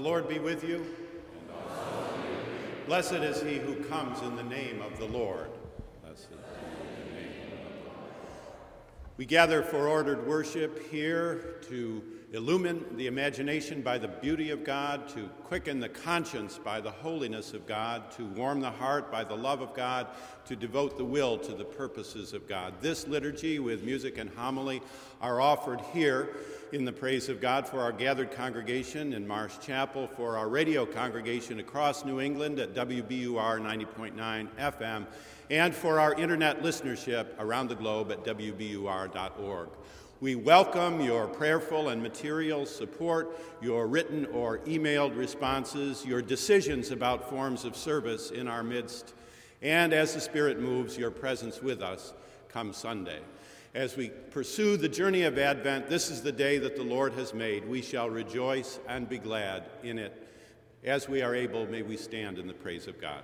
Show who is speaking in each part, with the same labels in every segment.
Speaker 1: Lord be with you. Blessed is he who comes in the name of the Lord. Blessed we gather for ordered worship here to illumine the imagination by the beauty of God, to quicken the conscience by the holiness of God, to warm the heart by the love of God, to devote the will to the purposes of God. This liturgy with music and homily are offered here in the praise of God for our gathered congregation in Marsh Chapel, for our radio congregation across New England at WBUR 90.9 FM, and for our internet listenership around the globe at WBUR.org. We welcome your prayerful and material support, your written or emailed responses, your decisions about forms of service in our midst, and as the Spirit moves, your presence with us come Sunday. As we pursue the journey of Advent, this is the day that the Lord has made. We shall rejoice and be glad in it. As we are able, may we stand in the praise of God.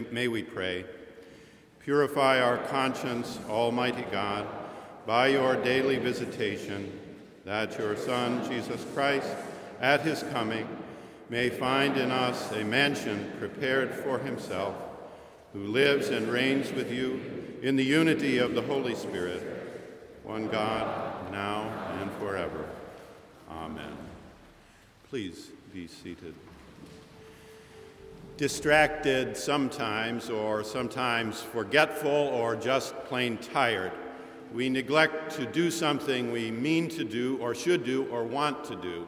Speaker 1: May, may we pray. Purify our conscience, Almighty God, by your daily visitation, that your Son, Jesus Christ, at his coming, may find in us a mansion prepared for himself, who lives and reigns with you in the unity of the Holy Spirit, one God, now and forever. Amen. Please be seated distracted sometimes, or sometimes forgetful, or just plain tired. We neglect to do something we mean to do, or should do, or want to do.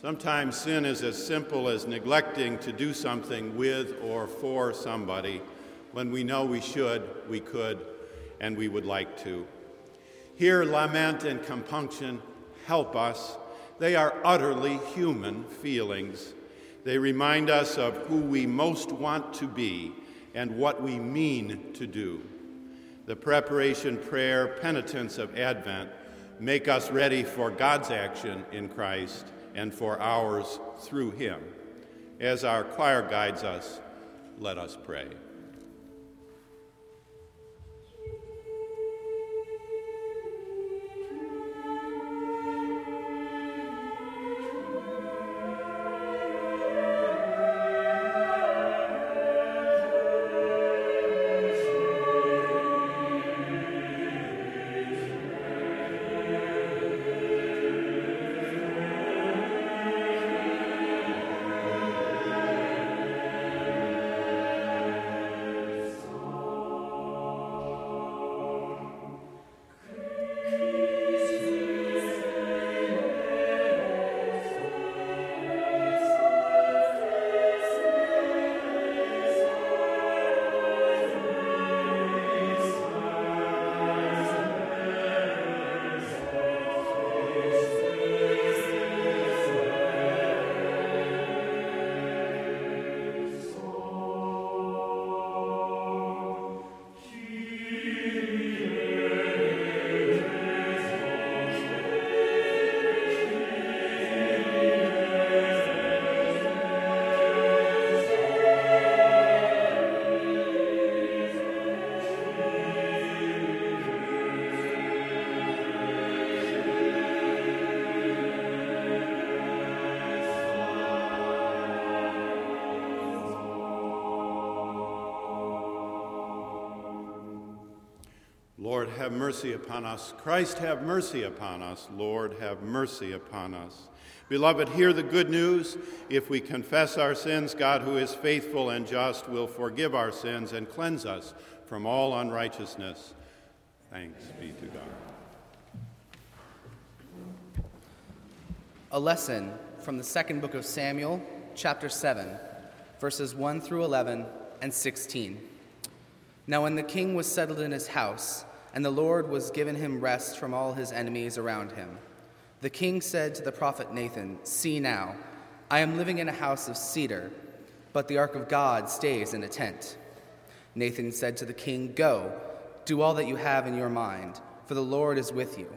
Speaker 1: Sometimes sin is as simple as neglecting to do something with or for somebody when we know we should, we could, and we would like to. Here, lament and compunction help us. They are utterly human feelings. They remind us of who we most want to be and what we mean to do. The preparation, prayer, penitence of Advent make us ready for God's action in Christ and for ours through Him. As our choir guides us, let us pray. Have mercy upon us. Christ, have mercy upon us. Lord, have mercy upon us. Beloved, hear the good news. If we confess our sins, God, who is faithful and just, will forgive our sins and cleanse us from all unrighteousness. Thanks be to God.
Speaker 2: A lesson from the second book of Samuel, chapter 7, verses 1 through 11 and 16. Now, when the king was settled in his house, and the Lord was given him rest from all his enemies around him. The king said to the prophet Nathan, See now, I am living in a house of cedar, but the ark of God stays in a tent. Nathan said to the king, Go, do all that you have in your mind, for the Lord is with you.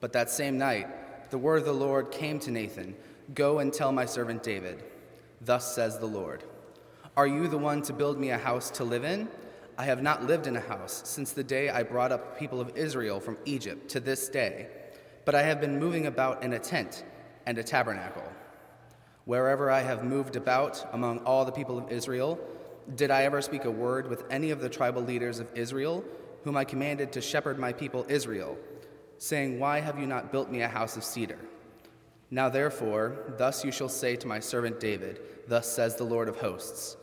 Speaker 2: But that same night, the word of the Lord came to Nathan Go and tell my servant David, Thus says the Lord, Are you the one to build me a house to live in? I have not lived in a house since the day I brought up the people of Israel from Egypt to this day, but I have been moving about in a tent and a tabernacle. Wherever I have moved about among all the people of Israel, did I ever speak a word with any of the tribal leaders of Israel, whom I commanded to shepherd my people Israel, saying, Why have you not built me a house of cedar? Now therefore, thus you shall say to my servant David, Thus says the Lord of hosts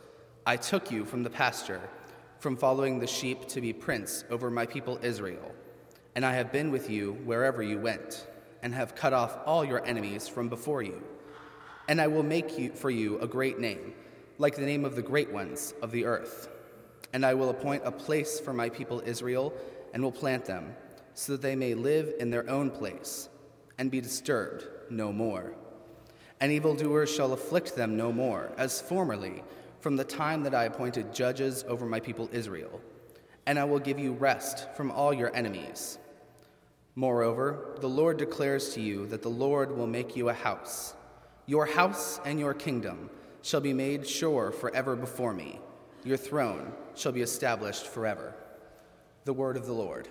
Speaker 2: I took you from the pasture from following the sheep to be prince over my people Israel. And I have been with you wherever you went, and have cut off all your enemies from before you. And I will make you, for you a great name, like the name of the great ones of the earth. And I will appoint a place for my people Israel, and will plant them, so that they may live in their own place, and be disturbed no more. And evildoers shall afflict them no more, as formerly from the time that I appointed judges over my people Israel, and I will give you rest from all your enemies. Moreover, the Lord declares to you that the Lord will make you a house. Your house and your kingdom shall be made sure forever before me. your throne shall be established forever. The word of the Lord.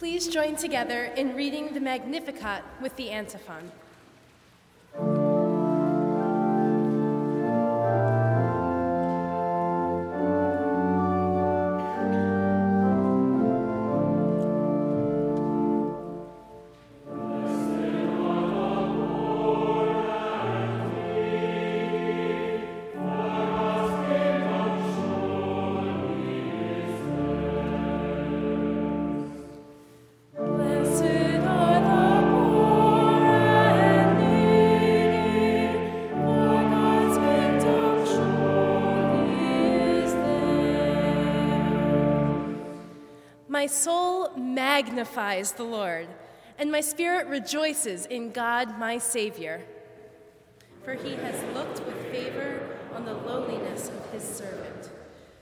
Speaker 3: Please join together in reading the Magnificat with the antiphon. Magnifies the Lord, and my spirit rejoices in God my Savior. For he has looked with favor on the lowliness of his servant.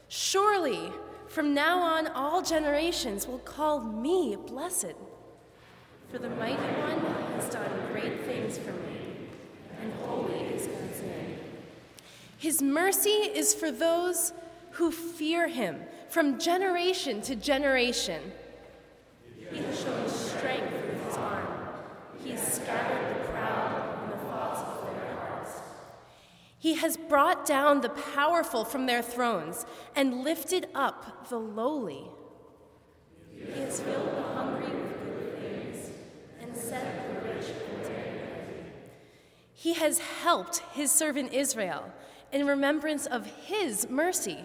Speaker 3: Surely, from now on, all generations will call me blessed. For the mighty one has done great things for me, and holy is God's name. His mercy is for those who fear him from generation to generation. He has shown strength with his arm. He has scattered the proud in the thoughts of their hearts. He has brought down the powerful from their thrones and lifted up the lowly. He has filled the hungry with good things and set the rich content. He has helped his servant Israel in remembrance of his mercy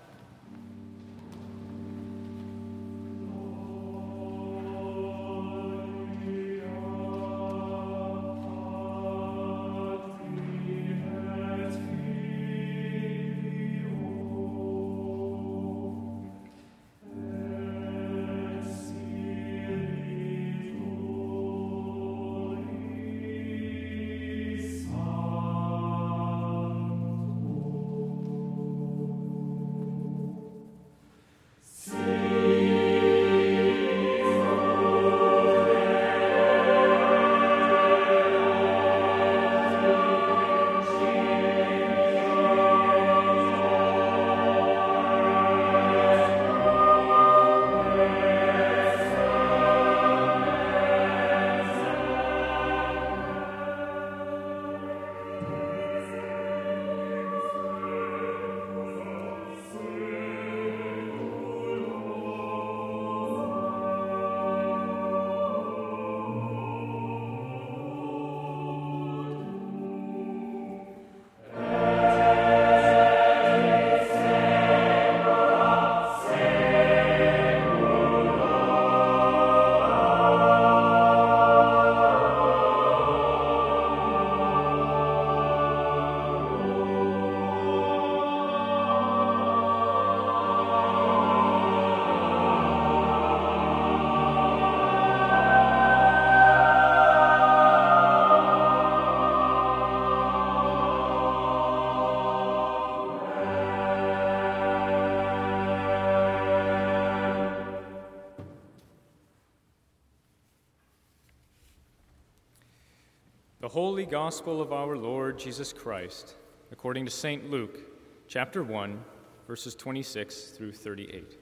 Speaker 3: Gospel
Speaker 4: of our Lord Jesus Christ, according to St. Luke, chapter 1, verses 26 through 38.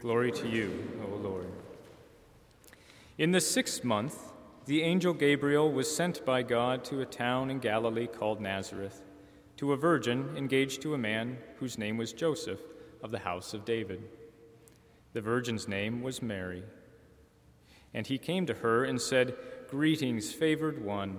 Speaker 4: Glory to you, O Lord. In the sixth month, the angel Gabriel was sent by God to a town in Galilee called Nazareth, to a virgin engaged to a man whose name was Joseph of the house of David. The virgin's name was Mary. And he came to her and said, Greetings, favored one,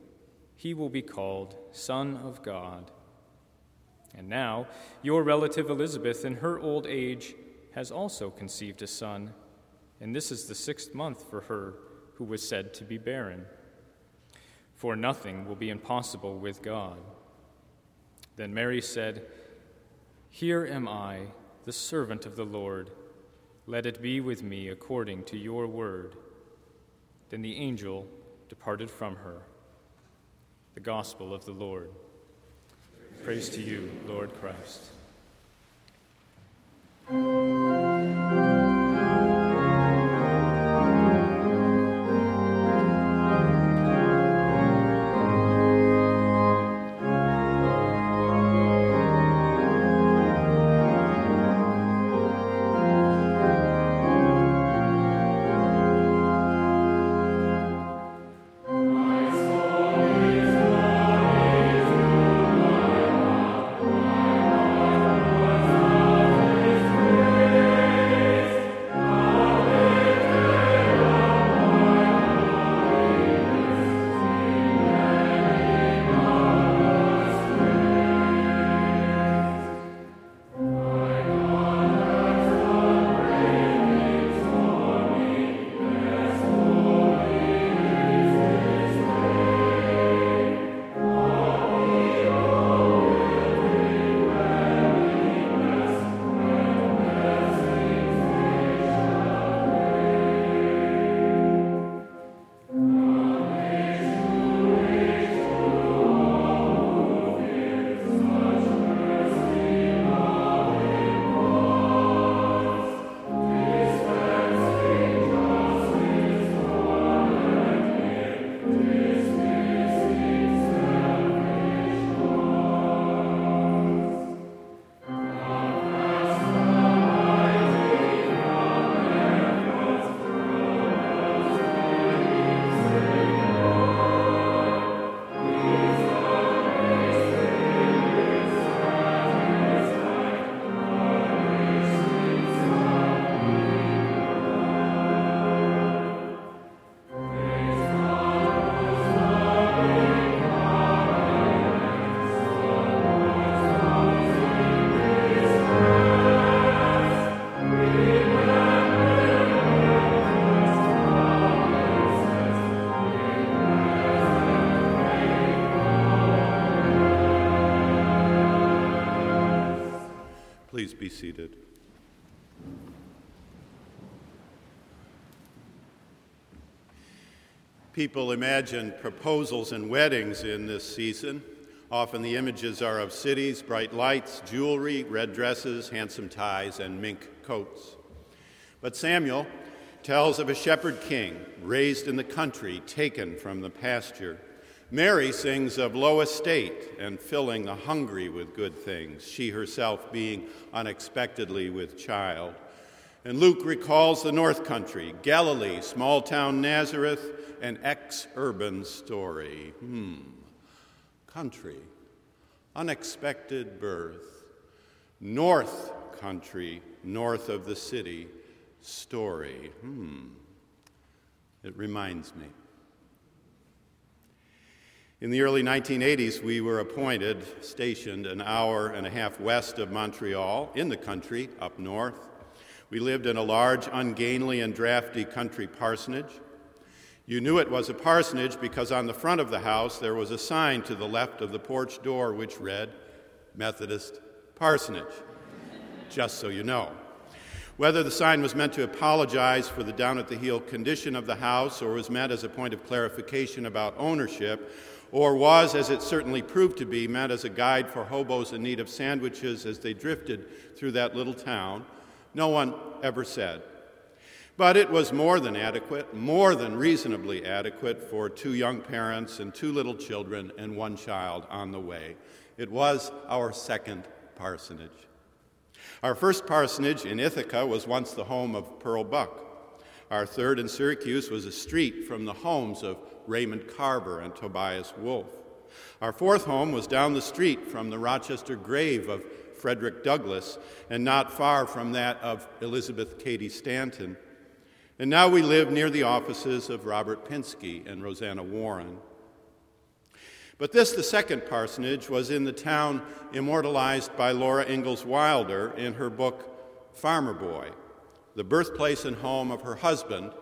Speaker 4: He will be called Son of God. And now, your relative Elizabeth, in her old age, has also conceived a son, and this is the sixth month for her who was said to be barren. For nothing will be impossible with God. Then Mary said, Here am I, the servant of the Lord. Let it be with me according to your word. Then the angel departed from her. The Gospel of the Lord. Praise to you, Lord Christ.
Speaker 1: People imagine proposals and weddings in this season. Often the images are of cities, bright lights, jewelry, red dresses, handsome ties, and mink coats. But Samuel tells of a shepherd king raised in the country, taken from the pasture. Mary sings of low estate and filling the hungry with good things, she herself being unexpectedly with child. And Luke recalls the North Country, Galilee, small town Nazareth, an ex urban story. Hmm, country, unexpected birth, North Country, north of the city, story. Hmm. It reminds me. In the early 1980s, we were appointed, stationed an hour and a half west of Montreal, in the country, up north. We lived in a large, ungainly, and drafty country parsonage. You knew it was a parsonage because on the front of the house there was a sign to the left of the porch door which read, Methodist Parsonage, just so you know. Whether the sign was meant to apologize for the down at the heel condition of the house or was meant as a point of clarification about ownership, or was, as it certainly proved to be, meant as a guide for hobos in need of sandwiches as they drifted through that little town, no one ever said. But it was more than adequate, more than reasonably adequate for two young parents and two little children and one child on the way. It was our second parsonage. Our first parsonage in Ithaca was once the home of Pearl Buck. Our third in Syracuse was a street from the homes of Raymond Carver and Tobias Wolff. Our fourth home was down the street from the Rochester grave of Frederick Douglass and not far from that of Elizabeth Cady Stanton. And now we live near the offices of Robert Pinsky and Rosanna Warren. But this, the second parsonage, was in the town immortalized by Laura Ingalls Wilder in her book Farmer Boy, the birthplace and home of her husband,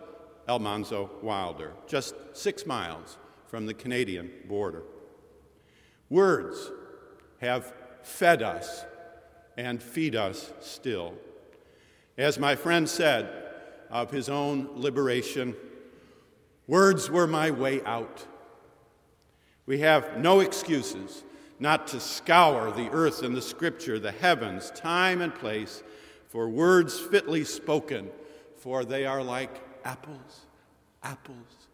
Speaker 1: Almanzo Wilder, just six miles from the Canadian border. Words have fed us and feed us still. As my friend said of his own liberation, words were my way out. We have no excuses not to scour the earth and the scripture, the heavens, time and place, for words fitly spoken, for they are like apples, apples,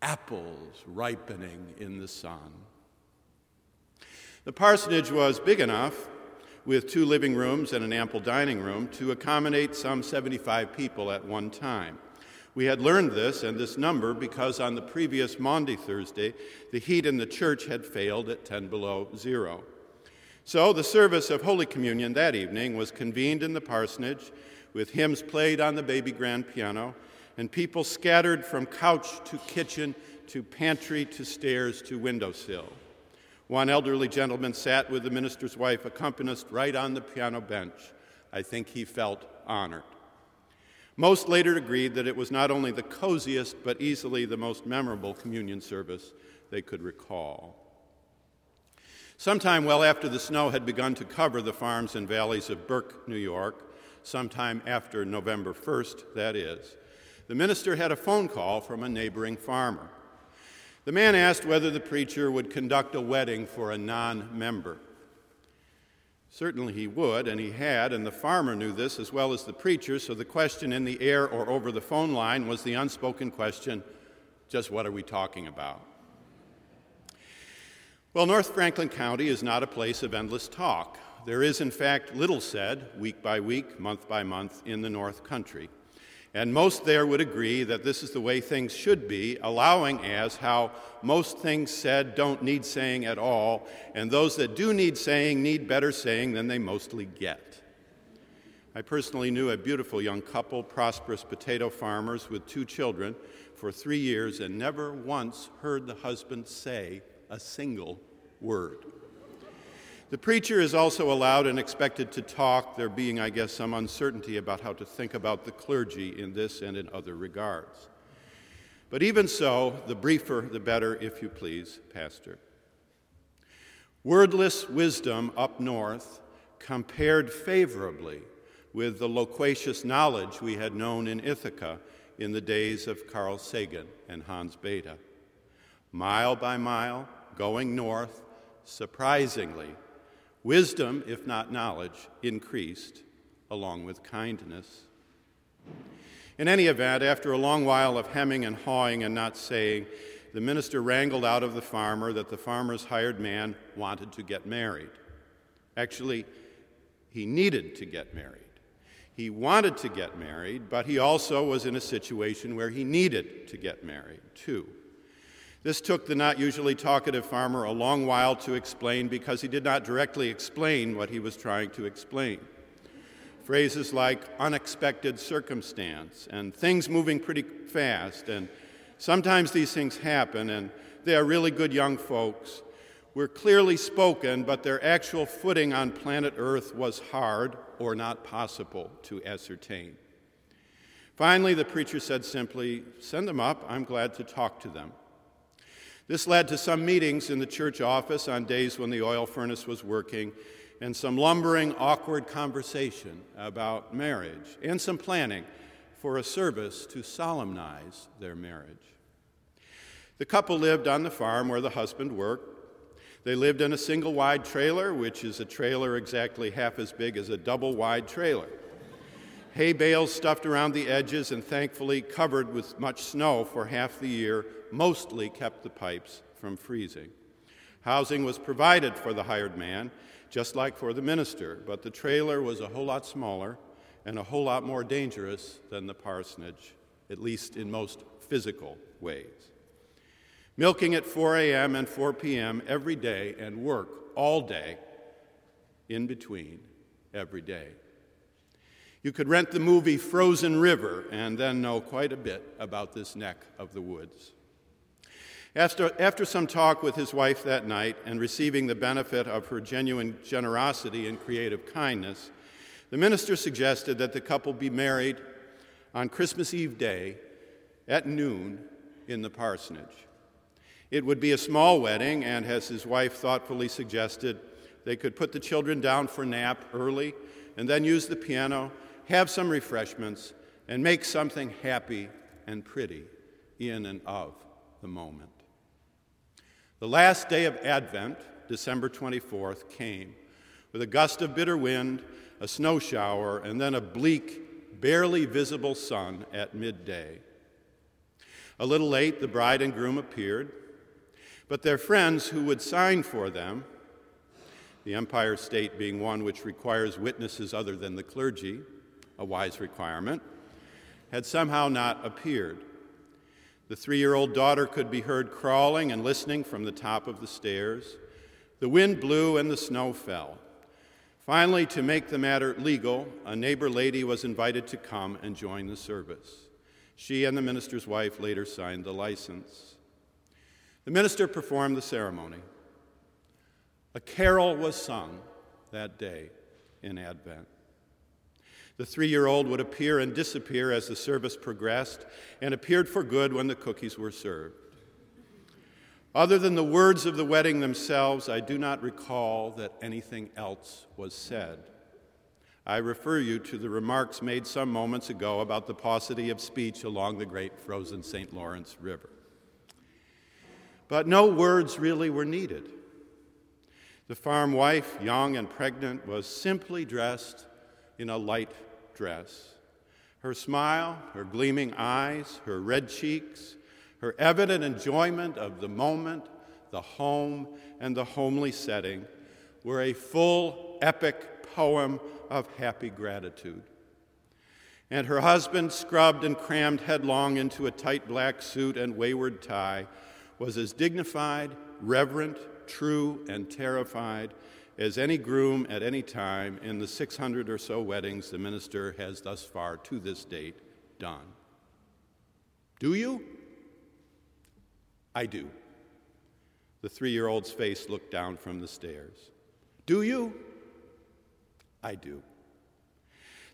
Speaker 1: apples ripening in the sun. The parsonage was big enough, with two living rooms and an ample dining room, to accommodate some 75 people at one time. We had learned this and this number because on the previous Maundy Thursday, the heat in the church had failed at 10 below zero. So the service of Holy Communion that evening was convened in the parsonage with hymns played on the baby grand piano and people scattered from couch to kitchen to pantry to stairs to windowsill. One elderly gentleman sat with the minister's wife, accompanist, right on the piano bench. I think he felt honored. Most later agreed that it was not only the coziest, but easily the most memorable communion service they could recall. Sometime well after the snow had begun to cover the farms and valleys of Burke, New York, sometime after November 1st, that is, the minister had a phone call from a neighboring farmer. The man asked whether the preacher would conduct a wedding for a non member. Certainly he would, and he had, and the farmer knew this as well as the preacher, so the question in the air or over the phone line was the unspoken question just what are we talking about? Well, North Franklin County is not a place of endless talk. There is, in fact, little said, week by week, month by month, in the North Country. And most there would agree that this is the way things should be, allowing as how most things said don't need saying at all, and those that do need saying need better saying than they mostly get. I personally knew a beautiful young couple, prosperous potato farmers with two children, for three years and never once heard the husband say a single word. The preacher is also allowed and expected to talk, there being, I guess, some uncertainty about how to think about the clergy in this and in other regards. But even so, the briefer the better, if you please, Pastor. Wordless wisdom up north compared favorably with the loquacious knowledge we had known in Ithaca in the days of Carl Sagan and Hans Bethe. Mile by mile, going north, surprisingly, Wisdom, if not knowledge, increased along with kindness. In any event, after a long while of hemming and hawing and not saying, the minister wrangled out of the farmer that the farmer's hired man wanted to get married. Actually, he needed to get married. He wanted to get married, but he also was in a situation where he needed to get married, too. This took the not usually talkative farmer a long while to explain because he did not directly explain what he was trying to explain. Phrases like unexpected circumstance and things moving pretty fast, and sometimes these things happen, and they are really good young folks, were clearly spoken, but their actual footing on planet Earth was hard or not possible to ascertain. Finally, the preacher said simply, Send them up, I'm glad to talk to them. This led to some meetings in the church office on days when the oil furnace was working, and some lumbering, awkward conversation about marriage, and some planning for a service to solemnize their marriage. The couple lived on the farm where the husband worked. They lived in a single wide trailer, which is a trailer exactly half as big as a double wide trailer. Hay bales stuffed around the edges and thankfully covered with much snow for half the year mostly kept the pipes from freezing. Housing was provided for the hired man, just like for the minister, but the trailer was a whole lot smaller and a whole lot more dangerous than the parsonage, at least in most physical ways. Milking at 4 a.m. and 4 p.m. every day and work all day in between every day. You could rent the movie Frozen River and then know quite a bit about this neck of the woods. After, after some talk with his wife that night and receiving the benefit of her genuine generosity and creative kindness, the minister suggested that the couple be married on Christmas Eve day at noon in the parsonage. It would be a small wedding, and as his wife thoughtfully suggested, they could put the children down for nap early and then use the piano, have some refreshments, and make something happy and pretty in and of the moment. The last day of Advent, December 24th, came with a gust of bitter wind, a snow shower, and then a bleak, barely visible sun at midday. A little late, the bride and groom appeared, but their friends who would sign for them, the Empire State being one which requires witnesses other than the clergy, a wise requirement, had somehow not appeared. The three year old daughter could be heard crawling and listening from the top of the stairs. The wind blew and the snow fell. Finally, to make the matter legal, a neighbor lady was invited to come and join the service. She and the minister's wife later signed the license. The minister performed the ceremony. A carol was sung that day in Advent. The three year old would appear and disappear as the service progressed and appeared for good when the cookies were served. Other than the words of the wedding themselves, I do not recall that anything else was said. I refer you to the remarks made some moments ago about the paucity of speech along the great frozen St. Lawrence River. But no words really were needed. The farm wife, young and pregnant, was simply dressed in a light dress. Her smile, her gleaming eyes, her red cheeks, her evident enjoyment of the moment, the home, and the homely setting were a full, epic poem of happy gratitude. And her husband, scrubbed and crammed headlong into a tight black suit and wayward tie, was as dignified, reverent, true, and terrified as any groom at any time in the 600 or so weddings the minister has thus far to this date done. Do you? I do. The three year old's face looked down from the stairs. Do you? I do.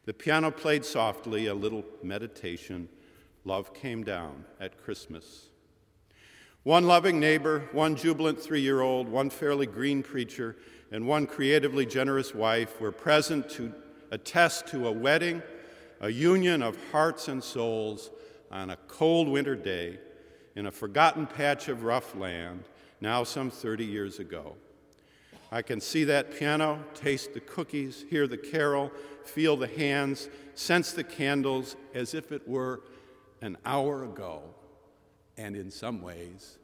Speaker 1: The piano played softly, a little meditation. Love came down at Christmas. One loving neighbor, one jubilant three year old, one fairly green preacher, and one creatively generous wife were present to attest to a wedding, a union of hearts and souls on a cold winter day in a forgotten patch of rough land, now some 30 years ago. I can see that piano, taste the cookies, hear the carol, feel the hands, sense the candles as if it were an hour ago. And in some ways,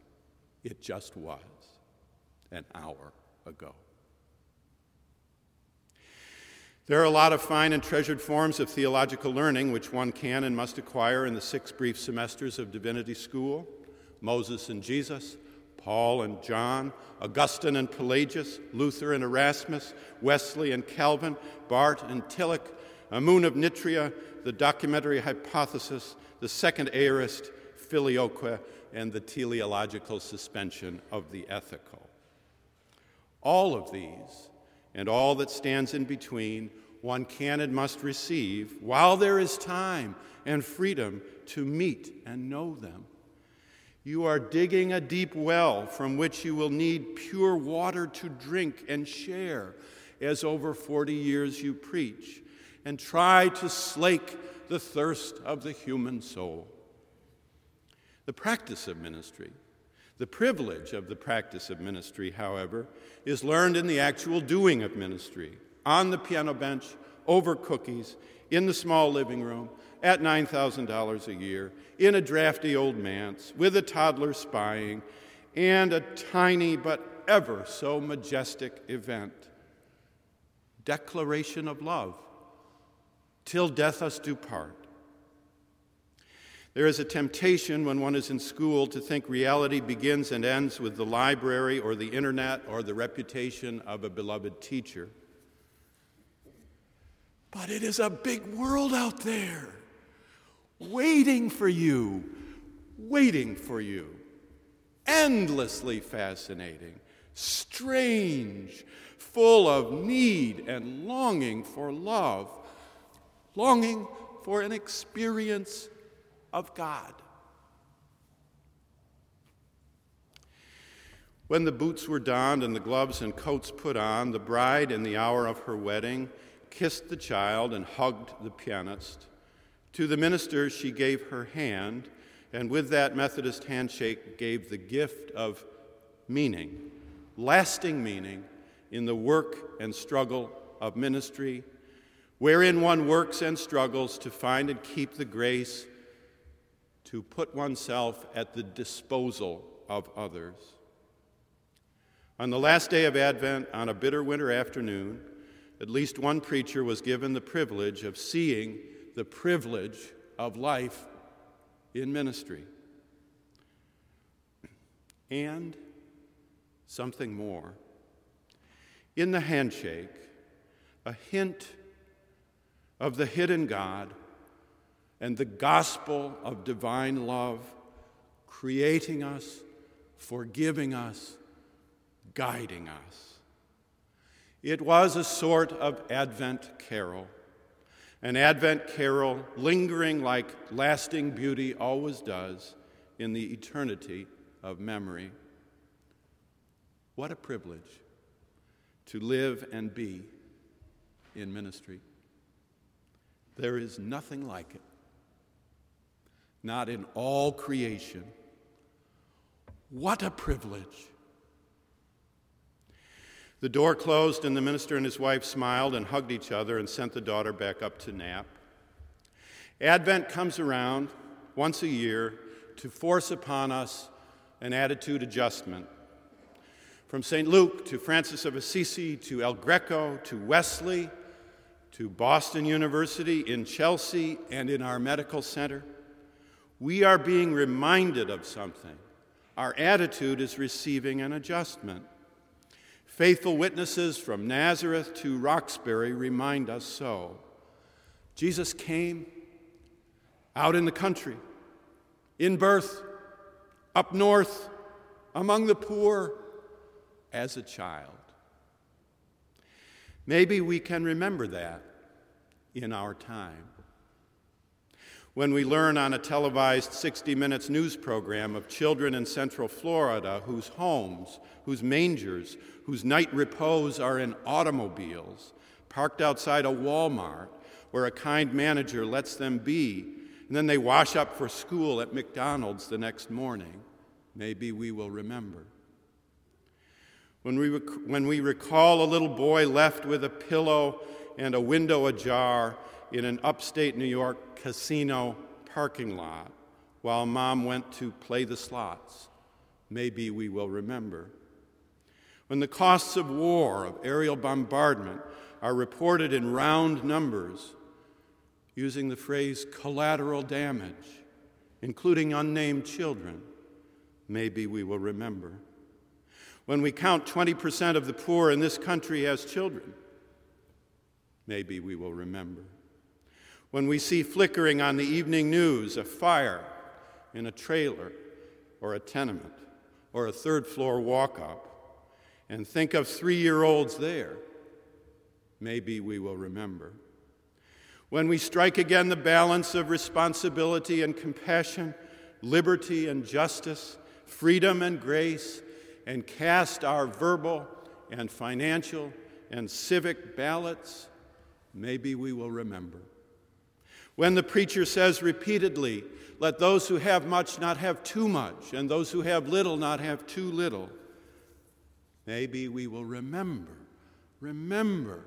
Speaker 1: it just was an hour ago. There are a lot of fine and treasured forms of theological learning which one can and must acquire in the six brief semesters of divinity school Moses and Jesus, Paul and John, Augustine and Pelagius, Luther and Erasmus, Wesley and Calvin, Barth and Tillich, Amun of Nitria, the documentary hypothesis, the second aorist, filioque, and the teleological suspension of the ethical. All of these, and all that stands in between, one can and must receive while there is time and freedom to meet and know them. You are digging a deep well from which you will need pure water to drink and share, as over 40 years you preach, and try to slake the thirst of the human soul. The practice of ministry, the privilege of the practice of ministry, however, is learned in the actual doing of ministry on the piano bench, over cookies, in the small living room, at $9,000 a year, in a drafty old manse, with a toddler spying, and a tiny but ever so majestic event declaration of love, till death us do part. There is a temptation when one is in school to think reality begins and ends with the library or the internet or the reputation of a beloved teacher. But it is a big world out there waiting for you, waiting for you. Endlessly fascinating, strange, full of need and longing for love, longing for an experience of God. When the boots were donned and the gloves and coats put on, the bride, in the hour of her wedding, kissed the child and hugged the pianist. To the minister, she gave her hand, and with that Methodist handshake, gave the gift of meaning, lasting meaning, in the work and struggle of ministry, wherein one works and struggles to find and keep the grace to put oneself at the disposal of others. On the last day of Advent, on a bitter winter afternoon, at least one preacher was given the privilege of seeing the privilege of life in ministry. And something more. In the handshake, a hint of the hidden God and the gospel of divine love, creating us, forgiving us, guiding us. It was a sort of Advent carol an Advent carol lingering like lasting beauty always does in the eternity of memory. What a privilege to live and be in ministry. There is nothing like it, not in all creation. What a privilege the door closed, and the minister and his wife smiled and hugged each other and sent the daughter back up to nap. Advent comes around once a year to force upon us an attitude adjustment. From St. Luke to Francis of Assisi to El Greco to Wesley to Boston University in Chelsea and in our medical center, we are being reminded of something. Our attitude is receiving an adjustment. Faithful witnesses from Nazareth to Roxbury remind us so. Jesus came out in the country, in birth, up north, among the poor, as a child. Maybe we can remember that in our time when we learn on a televised 60 Minutes news program of children in Central Florida whose homes, whose mangers, whose night repose are in automobiles parked outside a Walmart where a kind manager lets them be, and then they wash up for school at McDonald's the next morning. Maybe we will remember. When we, rec- when we recall a little boy left with a pillow and a window ajar in an upstate New York casino parking lot while mom went to play the slots. Maybe we will remember. When the costs of war, of aerial bombardment, are reported in round numbers, using the phrase collateral damage, including unnamed children, maybe we will remember. when we count 20% of the poor in this country as children, maybe we will remember. When we see flickering on the evening news a fire in a trailer or a tenement or a third floor walk up, and think of three year olds there, maybe we will remember. When we strike again the balance of responsibility and compassion, liberty and justice, freedom and grace, and cast our verbal and financial and civic ballots, maybe we will remember. When the preacher says repeatedly, let those who have much not have too much, and those who have little not have too little, maybe we will remember, remember,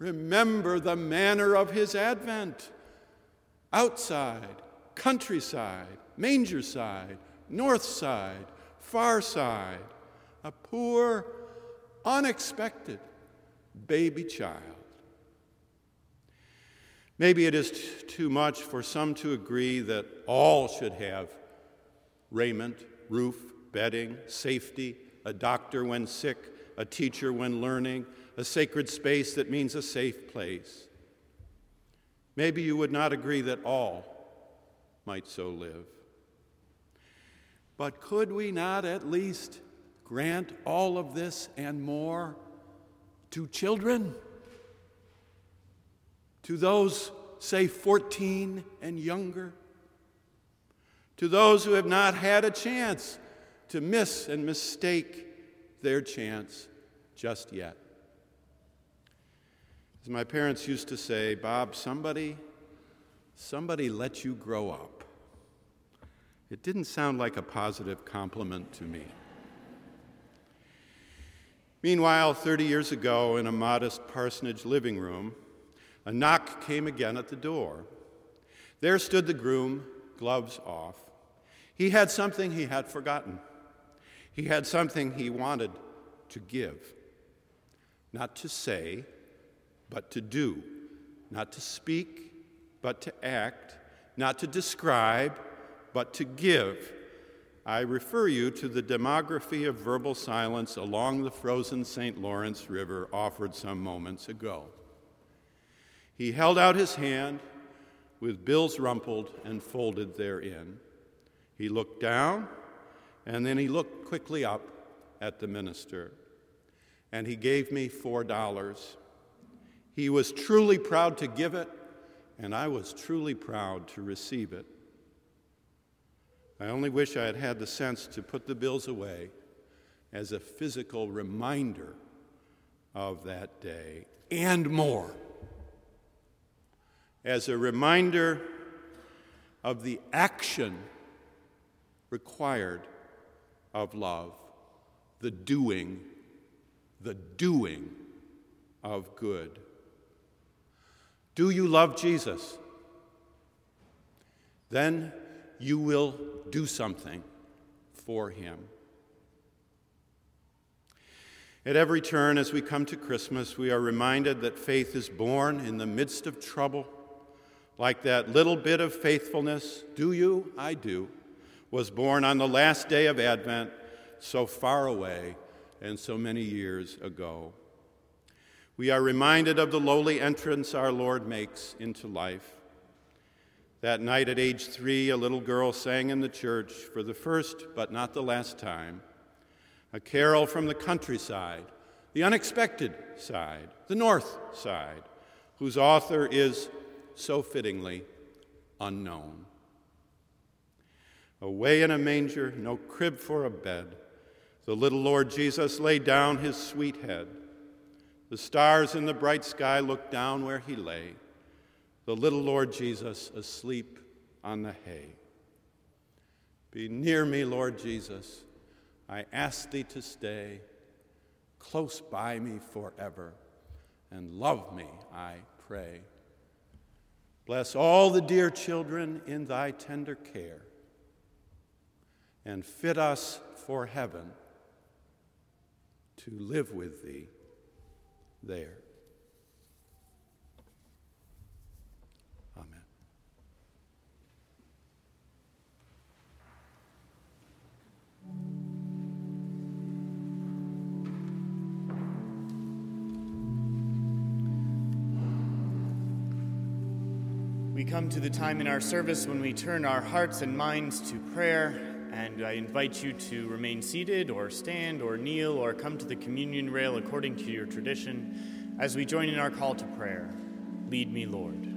Speaker 1: remember the manner of his advent. Outside, countryside, manger side, north side, far side, a poor, unexpected baby child. Maybe it is t- too much for some to agree that all should have raiment, roof, bedding, safety, a doctor when sick, a teacher when learning, a sacred space that means a safe place. Maybe you would not agree that all might so live. But could we not at least grant all of this and more to children? To those, say, 14 and younger? To those who have not had a chance to miss and mistake their chance just yet? As my parents used to say, Bob, somebody, somebody let you grow up. It didn't sound like a positive compliment to me. Meanwhile, 30 years ago, in a modest parsonage living room, a knock came again at the door. There stood the groom, gloves off. He had something he had forgotten. He had something he wanted to give. Not to say, but to do. Not to speak, but to act. Not to describe, but to give. I refer you to the demography of verbal silence along the frozen St. Lawrence River offered some moments ago. He held out his hand with bills rumpled and folded therein. He looked down, and then he looked quickly up at the minister, and he gave me four dollars. He was truly proud to give it, and I was truly proud to receive it. I only wish I had had the sense to put the bills away as a physical reminder of that day and more. As a reminder of the action required of love, the doing, the doing of good. Do you love Jesus? Then you will do something for him. At every turn as we come to Christmas, we are reminded that faith is born in the midst of trouble. Like that little bit of faithfulness, do you? I do, was born on the last day of Advent, so far away and so many years ago. We are reminded of the lowly entrance our Lord makes into life. That night at age three, a little girl sang in the church for the first but not the last time a carol from the countryside, the unexpected side, the north side, whose author is so fittingly unknown. Away in a manger, no crib for a bed, the little Lord Jesus laid down his sweet head. The stars in the bright sky looked down where he lay the little Lord Jesus asleep on the hay. Be near me, Lord Jesus. I ask thee to stay close by me forever and love me, I pray. Bless all the dear children in thy tender care and fit us for heaven to live with thee there.
Speaker 5: We come to the time in our service when we turn our hearts and minds to prayer, and I invite you to remain seated or stand or kneel or come to the communion rail according to your tradition as we join in our call to prayer. Lead me, Lord.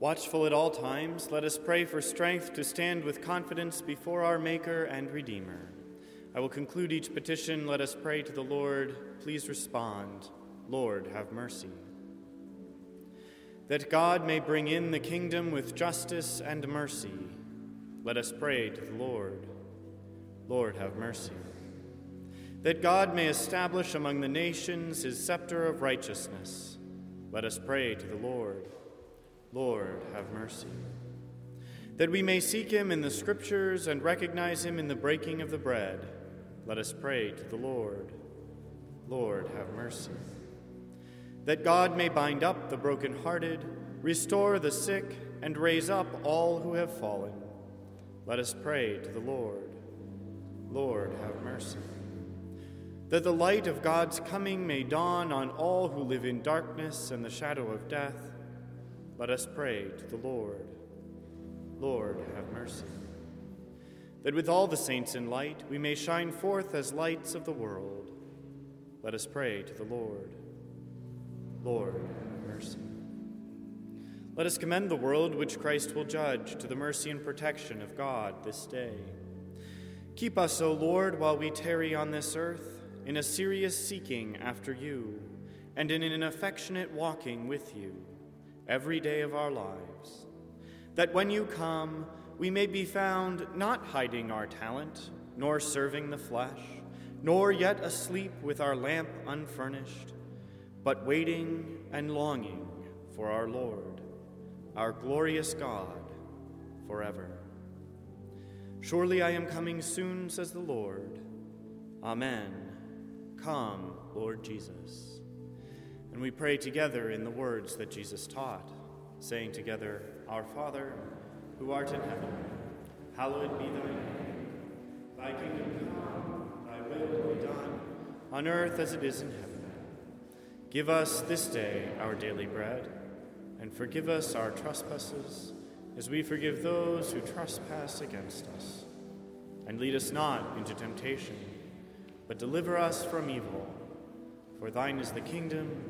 Speaker 5: Watchful at all times, let us pray for strength to stand with confidence before our Maker and Redeemer. I will conclude each petition. Let us pray to the Lord. Please respond. Lord, have mercy. That God may bring in the kingdom with justice and mercy, let us pray to the Lord. Lord, have mercy. That God may establish among the nations his scepter of righteousness, let us pray to the Lord. Lord, have mercy. That we may seek him in the scriptures and recognize him in the breaking of the bread, let us pray to the Lord. Lord, have mercy. That God may bind up the brokenhearted, restore the sick, and raise up all who have fallen, let us pray to the Lord. Lord, have mercy. That the light of God's coming may dawn on all who live in darkness and the shadow of death, let us pray to the Lord. Lord, have mercy. That with all the saints in light we may shine forth as lights of the world. Let us pray to the Lord. Lord, have mercy. Let us commend the world which Christ will judge to the mercy and protection of God this day. Keep us, O Lord, while we tarry on this earth, in a serious seeking after you, and in an affectionate walking with you every day of our lives, that when you come, we may be found not hiding our talent, nor serving the flesh, nor yet asleep with our lamp unfurnished, but waiting and longing for our Lord, our glorious God, forever. Surely I am coming soon, says the Lord. Amen. Come, Lord Jesus. And we pray together in the words that Jesus taught, saying together, Our Father, who art in heaven, hallowed be thy name. Thy kingdom come, thy will be done, on earth as it is in heaven. Give us this day our daily bread, and forgive us our trespasses, as we forgive those who trespass against us. And lead us not into temptation, but deliver us from evil. For thine is the kingdom,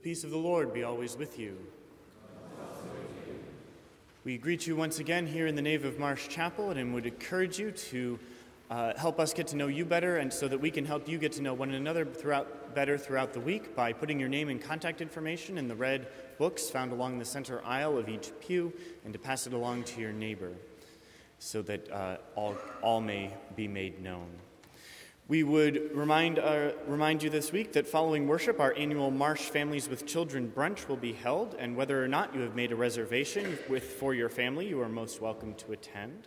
Speaker 5: The peace of the Lord be always with you. We greet you once again here in the nave of Marsh Chapel and would encourage you to uh, help us get to know you better and so that we can help you get to know one another throughout, better throughout the week by putting your name and contact information in the red books found along the center aisle of each pew and to pass it along to your neighbor so that uh, all, all may be made known. We would remind, uh, remind you this week that following worship, our annual Marsh Families with Children brunch will be held, and whether or not you have made a reservation with, for your family, you are most welcome to attend.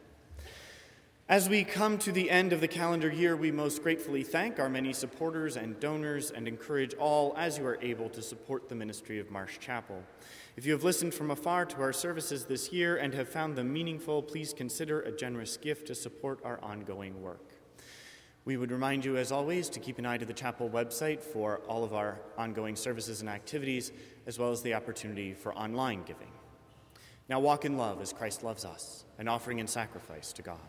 Speaker 5: As we come to the end of the calendar year, we most gratefully thank our many supporters and donors and encourage all, as you are able, to support the ministry of Marsh Chapel. If you have listened from afar to our services this year and have found them meaningful, please consider a generous gift to support our ongoing work. We would remind you, as always, to keep an eye to the chapel website for all of our ongoing services and activities, as well as the opportunity for online giving. Now walk in love as Christ loves us, an offering and sacrifice to God.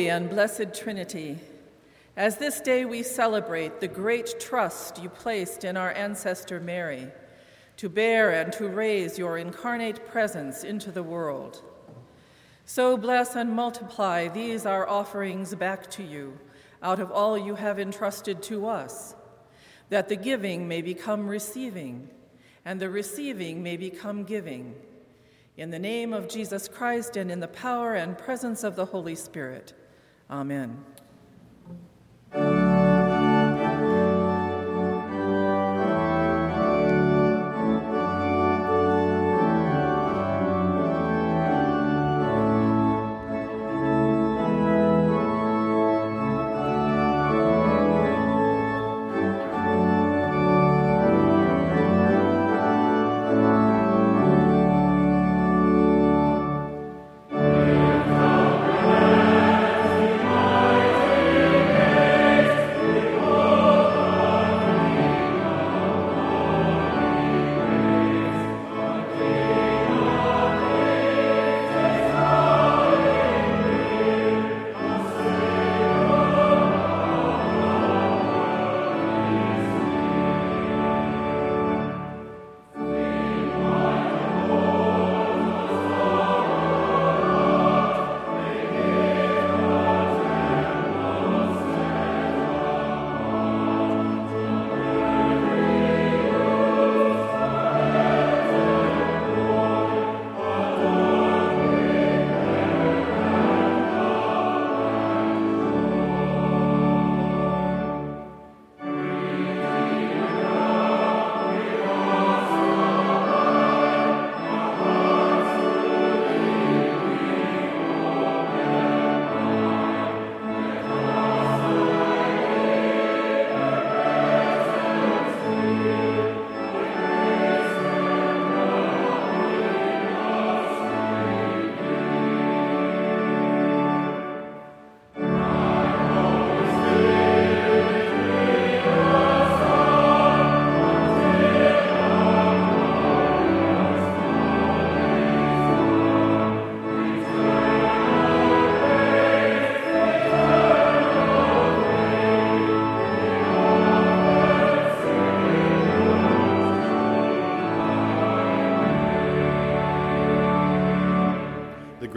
Speaker 6: Holy and blessed Trinity, as this day we celebrate the great trust you placed in our ancestor Mary to bear and to raise your incarnate presence into the world. So bless and multiply these our offerings back to you out of all you have entrusted to us, that the giving may become receiving, and the receiving may become giving. In the name of Jesus Christ and in the power and presence of the Holy Spirit. Amen.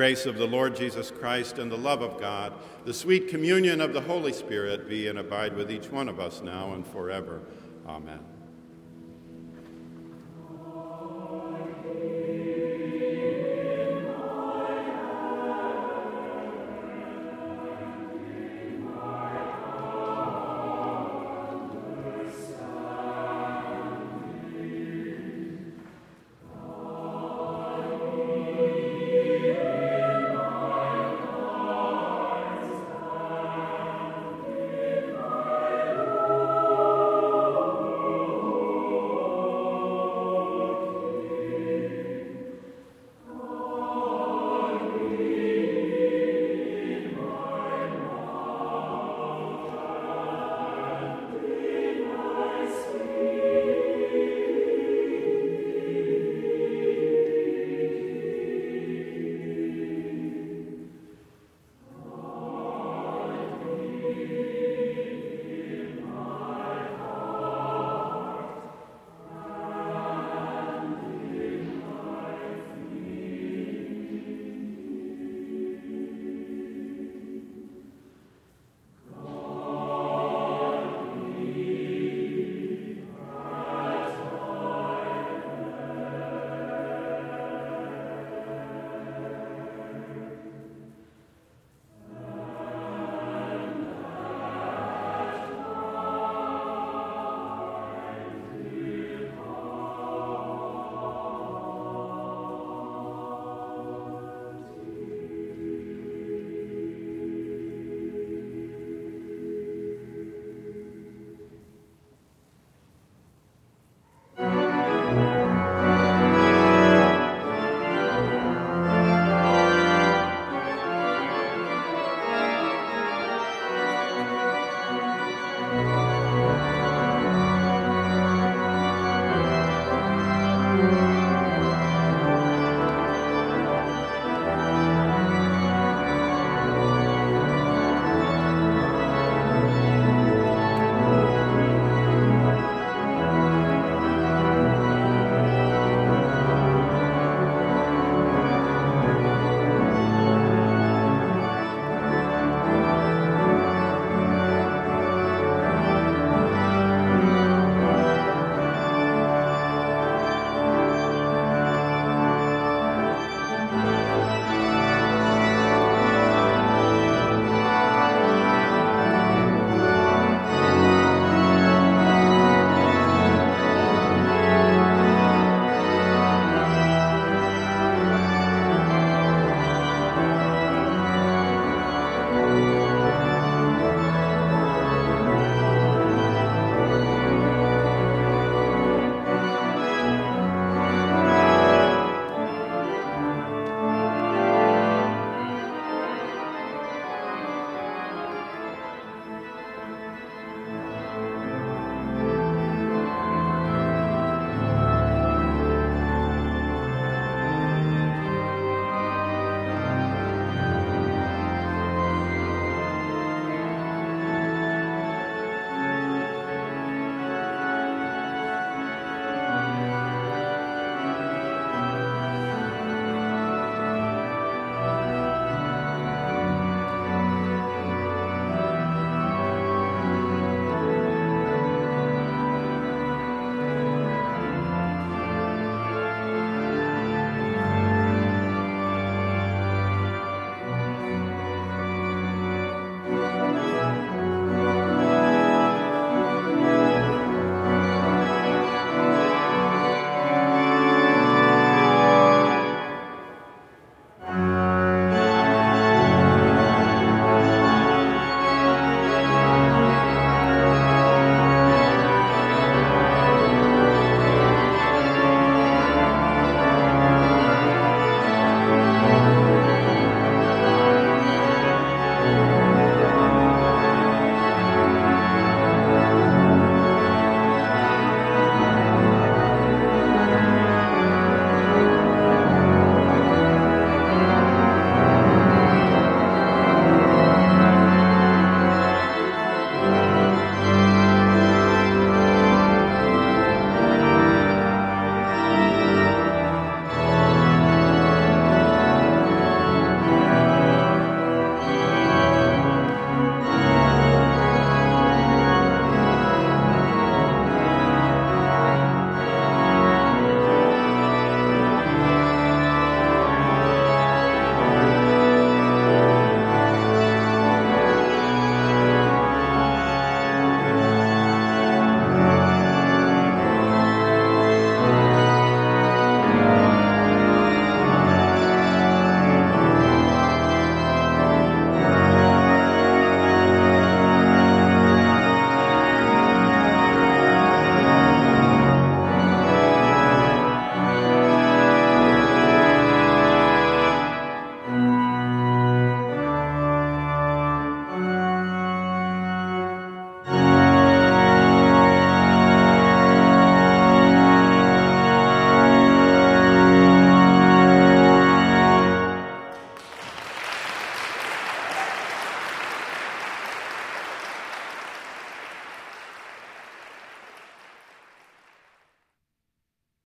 Speaker 1: Grace of the Lord Jesus Christ and the love of God, the sweet communion of the Holy Spirit be and abide with each one of us now and forever. Amen.